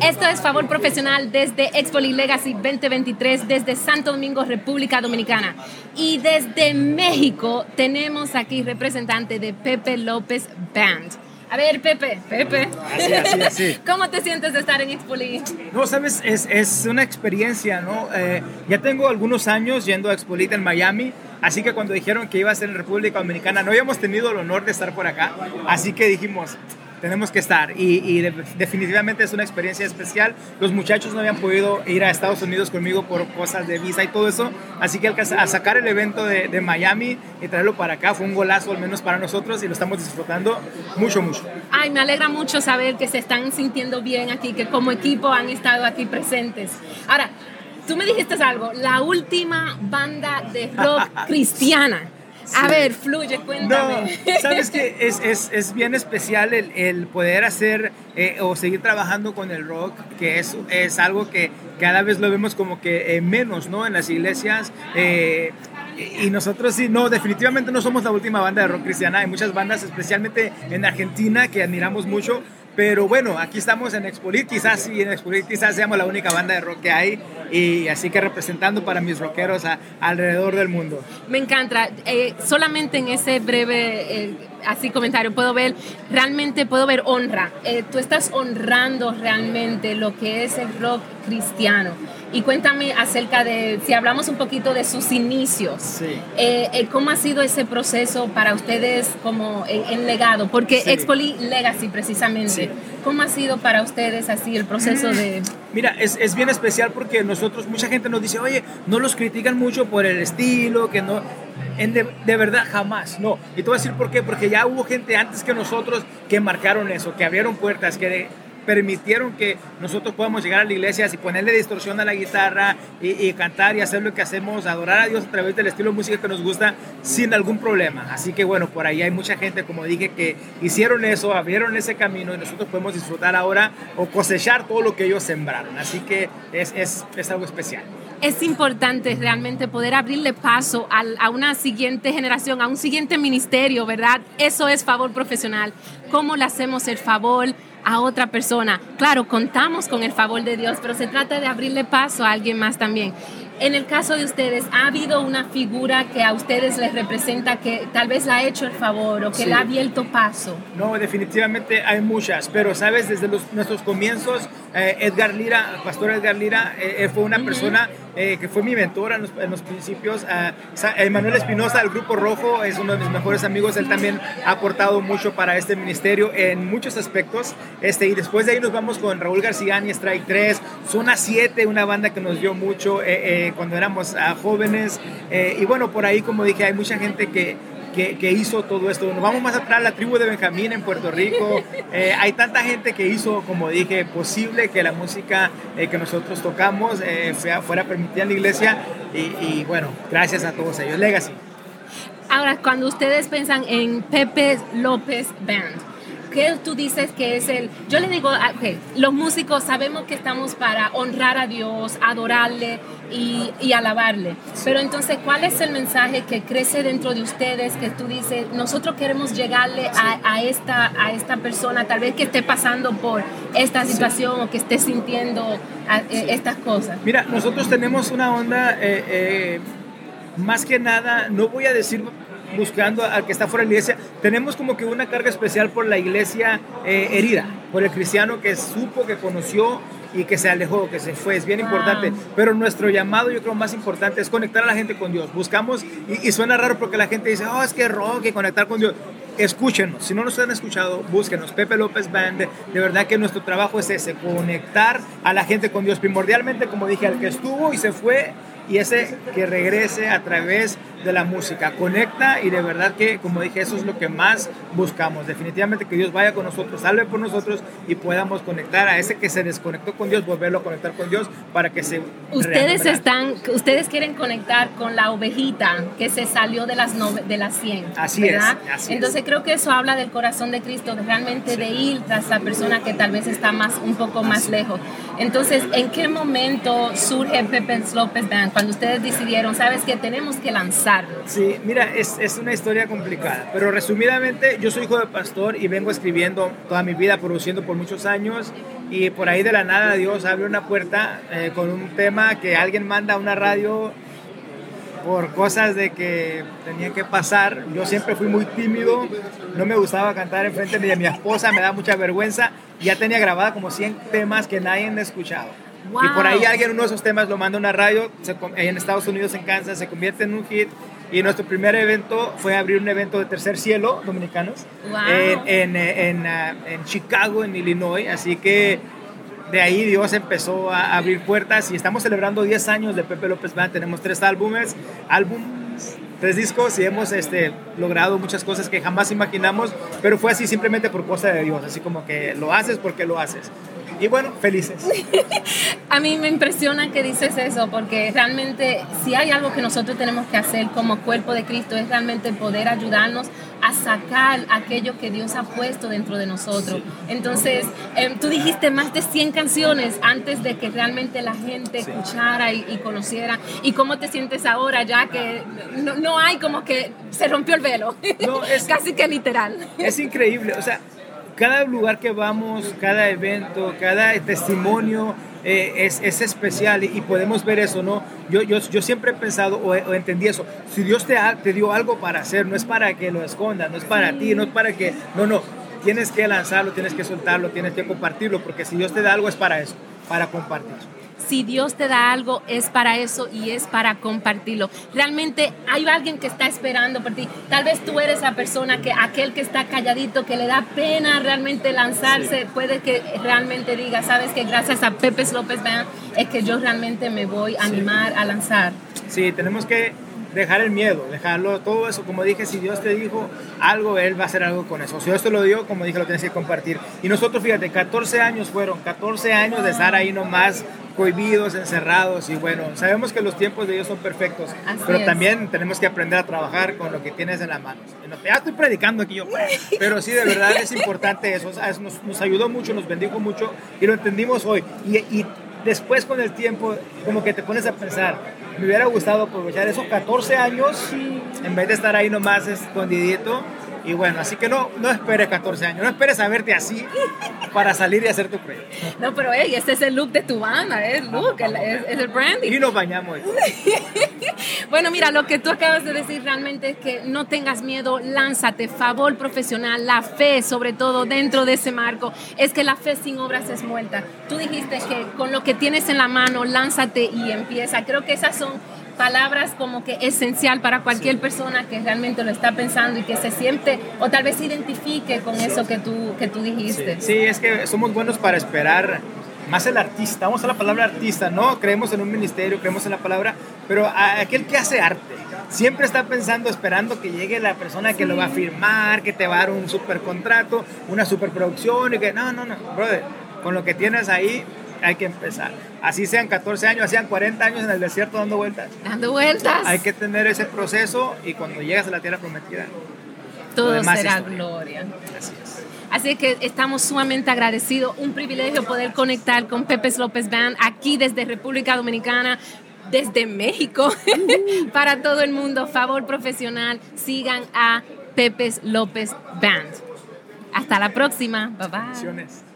Esto es Favor Profesional desde Expoli Legacy 2023, desde Santo Domingo, República Dominicana. Y desde México tenemos aquí representante de Pepe López Band. A ver, Pepe, Pepe. Así, así, así. ¿Cómo te sientes de estar en Expoli? No, sabes, es, es una experiencia, ¿no? Eh, ya tengo algunos años yendo a Expolita en Miami, así que cuando dijeron que iba a ser en República Dominicana, no habíamos tenido el honor de estar por acá, así que dijimos, tenemos que estar. Y, y de- definitivamente es una experiencia especial. Los muchachos no habían podido ir a Estados Unidos conmigo por cosas de visa y todo eso. Así que al, al sacar el evento de, de Miami y traerlo para acá fue un golazo, al menos para nosotros, y lo estamos disfrutando mucho, mucho. Ay, me alegra mucho saber que se están sintiendo bien aquí, que como equipo han estado aquí presentes. Ahora, tú me dijiste algo, la última banda de rock cristiana. A ver, fluye, No, cuéntame. sabes que es, es, es bien especial el, el poder hacer eh, o seguir trabajando con el rock, que es, es algo que cada vez lo vemos como que eh, menos, ¿no? En las iglesias. eh, y nosotros sí, no, definitivamente no somos la última banda de rock cristiana. Hay muchas bandas, especialmente en Argentina, que admiramos mucho. Pero bueno, aquí estamos en Expolit, quizás sí, en Expolit quizás seamos la única banda de rock que hay. Y así que representando para mis rockeros alrededor del mundo. Me encanta. Eh, solamente en ese breve eh, así comentario puedo ver, realmente puedo ver honra. Eh, tú estás honrando realmente lo que es el rock cristiano. Y cuéntame acerca de, si hablamos un poquito de sus inicios, Sí. eh, eh, ¿cómo ha sido ese proceso para ustedes como en, en legado? Porque Sí. Expoli Legacy precisamente, Sí. ¿cómo ha sido para ustedes así el proceso de... Mira, es, es bien especial porque nosotros, mucha gente nos dice, oye, no los critican mucho por el estilo, que no... En de, de verdad, jamás, no. Y te voy a decir por qué, porque ya hubo gente antes que nosotros que marcaron eso, que abrieron puertas, que permitieron que nosotros podamos llegar a la iglesia y ponerle distorsión a la guitarra y, cantar y hacer lo que hacemos, adorar a Dios a través del estilo de música que nos gusta sin algún problema. Así que bueno, por ahí hay mucha gente, como dije, que hicieron eso, abrieron ese camino y nosotros podemos disfrutar ahora o cosechar todo lo que ellos sembraron. Así que es, es, es algo especial. Es importante realmente poder abrirle paso a, una siguiente generación, a un siguiente ministerio, ¿verdad? Eso es favor profesional. ¿Cómo le hacemos el favor a otra persona? Claro, contamos con el favor de Dios, pero se trata de abrirle paso a alguien más también. En el caso de ustedes, ¿ha habido una figura que a ustedes les representa que tal vez le ha hecho el favor o que Sí. le ha abierto paso? No, definitivamente hay muchas, pero sabes, desde los, nuestros comienzos, eh, Edgar Lira, Pastor Edgar Lira, eh, fue una persona eh, que fue mi mentora en los, en los principios. Sa- Emanuel Espinosa del Grupo Rojo es uno de mis mejores amigos, él también ha aportado mucho para este ministerio en muchos aspectos. Este, y después de ahí nos vamos con Raúl García Strike 3, Zona 7, una banda que nos dio mucho eh, eh, cuando éramos ah, jóvenes. Eh, y bueno, por ahí, como dije, hay mucha gente que, que, que hizo todo esto. Nos vamos más atrás, la tribu de Benjamín en Puerto Rico. Eh, hay tanta gente que hizo, como dije, posible que la música eh, que nosotros tocamos eh, fuera, fuera permitida en la iglesia. Y, y bueno, gracias a todos ellos. Legacy. Ahora, cuando ustedes piensan en Pepe López Band, ¿qué tú dices que es el...? Yo le digo, ah, ok, los músicos sabemos que estamos para honrar a Dios, adorarle y, y alabarle. Pero entonces, ¿cuál es el mensaje que crece dentro de ustedes que tú dices, nosotros queremos llegarle a, a esta, a esta persona, tal vez que esté pasando por esta situación o que esté sintiendo ah, eh, estas cosas? Mira, nosotros tenemos una onda, eh, eh, más que nada, no voy a decir buscando al que está fuera de la iglesia, tenemos como que una carga especial por la iglesia eh, herida, por el cristiano que supo, que conoció y que se alejó, que se fue, es bien Wow. importante. Pero nuestro llamado, yo creo, más importante es conectar a la gente con Dios. Buscamos, y, y suena raro porque la gente dice, oh, es que rock y conectar con Dios. Escúchenos, si no nos han escuchado, búsquenos. Pepe López Band, de verdad que nuestro trabajo es ese, conectar a la gente con Dios. Primordialmente, como dije, al que estuvo y se fue, y ese que regrese a través de la música. Conecta y de verdad que, como dije, eso es lo que más buscamos. Definitivamente que Dios vaya con nosotros, salve por nosotros y podamos conectar a ese que se desconectó con Dios, volverlo a conectar con Dios para que se... Ustedes están, ustedes quieren conectar con la ovejita que se salió de las nove- de las 100. Así ¿verdad? es, así Entonces creo que eso habla del corazón de Cristo, de realmente de ir tras la persona que tal vez está más, un poco más lejos. Entonces, ¿en qué momento surge Pepe López Band? Cuando ustedes decidieron, sabes que tenemos que lanzarlo. Sí, mira, es, es una historia complicada, pero resumidamente yo soy hijo de pastor y vengo escribiendo toda mi vida, produciendo por muchos años y por ahí de la nada Dios abre una puerta eh, con un tema que alguien manda a una radio por cosas de que tenía que pasar. Yo siempre fui muy tímido, no me gustaba cantar enfrente de mi esposa, me da mucha vergüenza. Ya tenía grabada como 100 temas que nadie ha escuchado. Y por ahí alguien uno de esos temas lo manda a una radio en Estados Unidos, en Kansas, se convierte en un hit. Y nuestro primer evento fue abrir un evento de Tercer Cielo, dominicanos, en, en, ah, en, Chicago, en Illinois. Así que de ahí Dios empezó a abrir puertas y estamos celebrando 10 años de Pepe López Band. Tenemos tres álbumes, álbums, tres discos y hemos este, logrado muchas cosas que jamás imaginamos, pero fue así simplemente por cosa de Dios, así como que lo haces porque lo haces. Y bueno, felices. a mí me impresiona que dices eso, porque realmente si hay algo que nosotros tenemos que hacer como cuerpo de Cristo es realmente poder ayudarnos a sacar aquello que Dios ha puesto dentro de nosotros. Entonces, em, tú dijiste más de 100 canciones antes de que realmente la gente escuchara y, conociera. ¿Y cómo te sientes ahora ya que no, no hay como que se rompió el velo? No, es casi que literal. Es increíble, o sea, cada lugar que vamos, cada evento, cada testimonio eh, es, es, especial y, podemos ver eso, ¿no? Yo, yo, yo siempre he pensado o, entendí eso, si Dios te, te dio algo para hacer, no es para que lo escondas, no es para ti, no es para que, no, no, tienes que lanzarlo, tienes que soltarlo, tienes que compartirlo, porque si Dios te da algo es para eso, para compartir si Dios te da algo, es para eso y es para compartirlo. Realmente hay alguien que está esperando por ti. Tal vez tú eres la persona que, aquel que está calladito, que le da pena realmente lanzarse, puede que realmente diga, sabes que gracias a Pepe López Band es que yo realmente me voy a animar a lanzar. Sí, tenemos que dejar el miedo, dejarlo, todo eso, como dije, si Dios te dijo algo, Él va a hacer algo con eso. Si Dios te lo dio, como dije, lo tienes que compartir. Y nosotros, fíjate, 14 años fueron, 14 años de estar ahí nomás cohibidos, encerrados y bueno, sabemos que los tiempos de Dios son perfectos, pero también tenemos que aprender a trabajar con lo que tienes en la mano. Ya estoy predicando aquí yo, pero sí, de verdad es importante eso, nos, ayudó mucho, nos bendijo mucho y lo entendimos hoy. Y, y después con el tiempo, como que te pones a pensar, me hubiera gustado aprovechar esos 14 años en vez de estar ahí nomás escondidito y bueno, así que no, no esperes 14 años, no esperes a verte así para salir y hacer tu proyecto. No, pero hey, este es el look de tu banda, es el look, es, el branding. Y nos bañamos. bueno, mira, lo que tú acabas de decir realmente es que no tengas miedo, lánzate, favor profesional, la fe sobre todo dentro de ese marco, es que la fe sin obras es muerta. Tú dijiste que con lo que tienes en la mano, lánzate y empieza. Creo que esas son palabras como que esencial para cualquier persona que realmente lo está pensando y que se siente o tal vez se identifique con eso que tú, que tú dijiste. Sí. es que somos buenos para esperar más el artista, vamos a la palabra artista, ¿no? Creemos en un ministerio, creemos en la palabra, pero aquel que hace arte siempre está pensando, esperando que llegue la persona que lo va a firmar, que te va a dar un super contrato, una super producción y que no, no, no, brother, con lo que tienes ahí hay que empezar. Así sean 14 años, sean 40 años en el desierto dando vueltas. Dando vueltas. Hay que tener ese proceso y cuando llegas a la tierra prometida, todo será gloria. Así es. Así que estamos sumamente agradecidos. Un privilegio poder conectar con Pepe López Band aquí desde República Dominicana desde México para todo el mundo. Favor profesional, sigan a Pepe López Band. Hasta la próxima. Bye bye.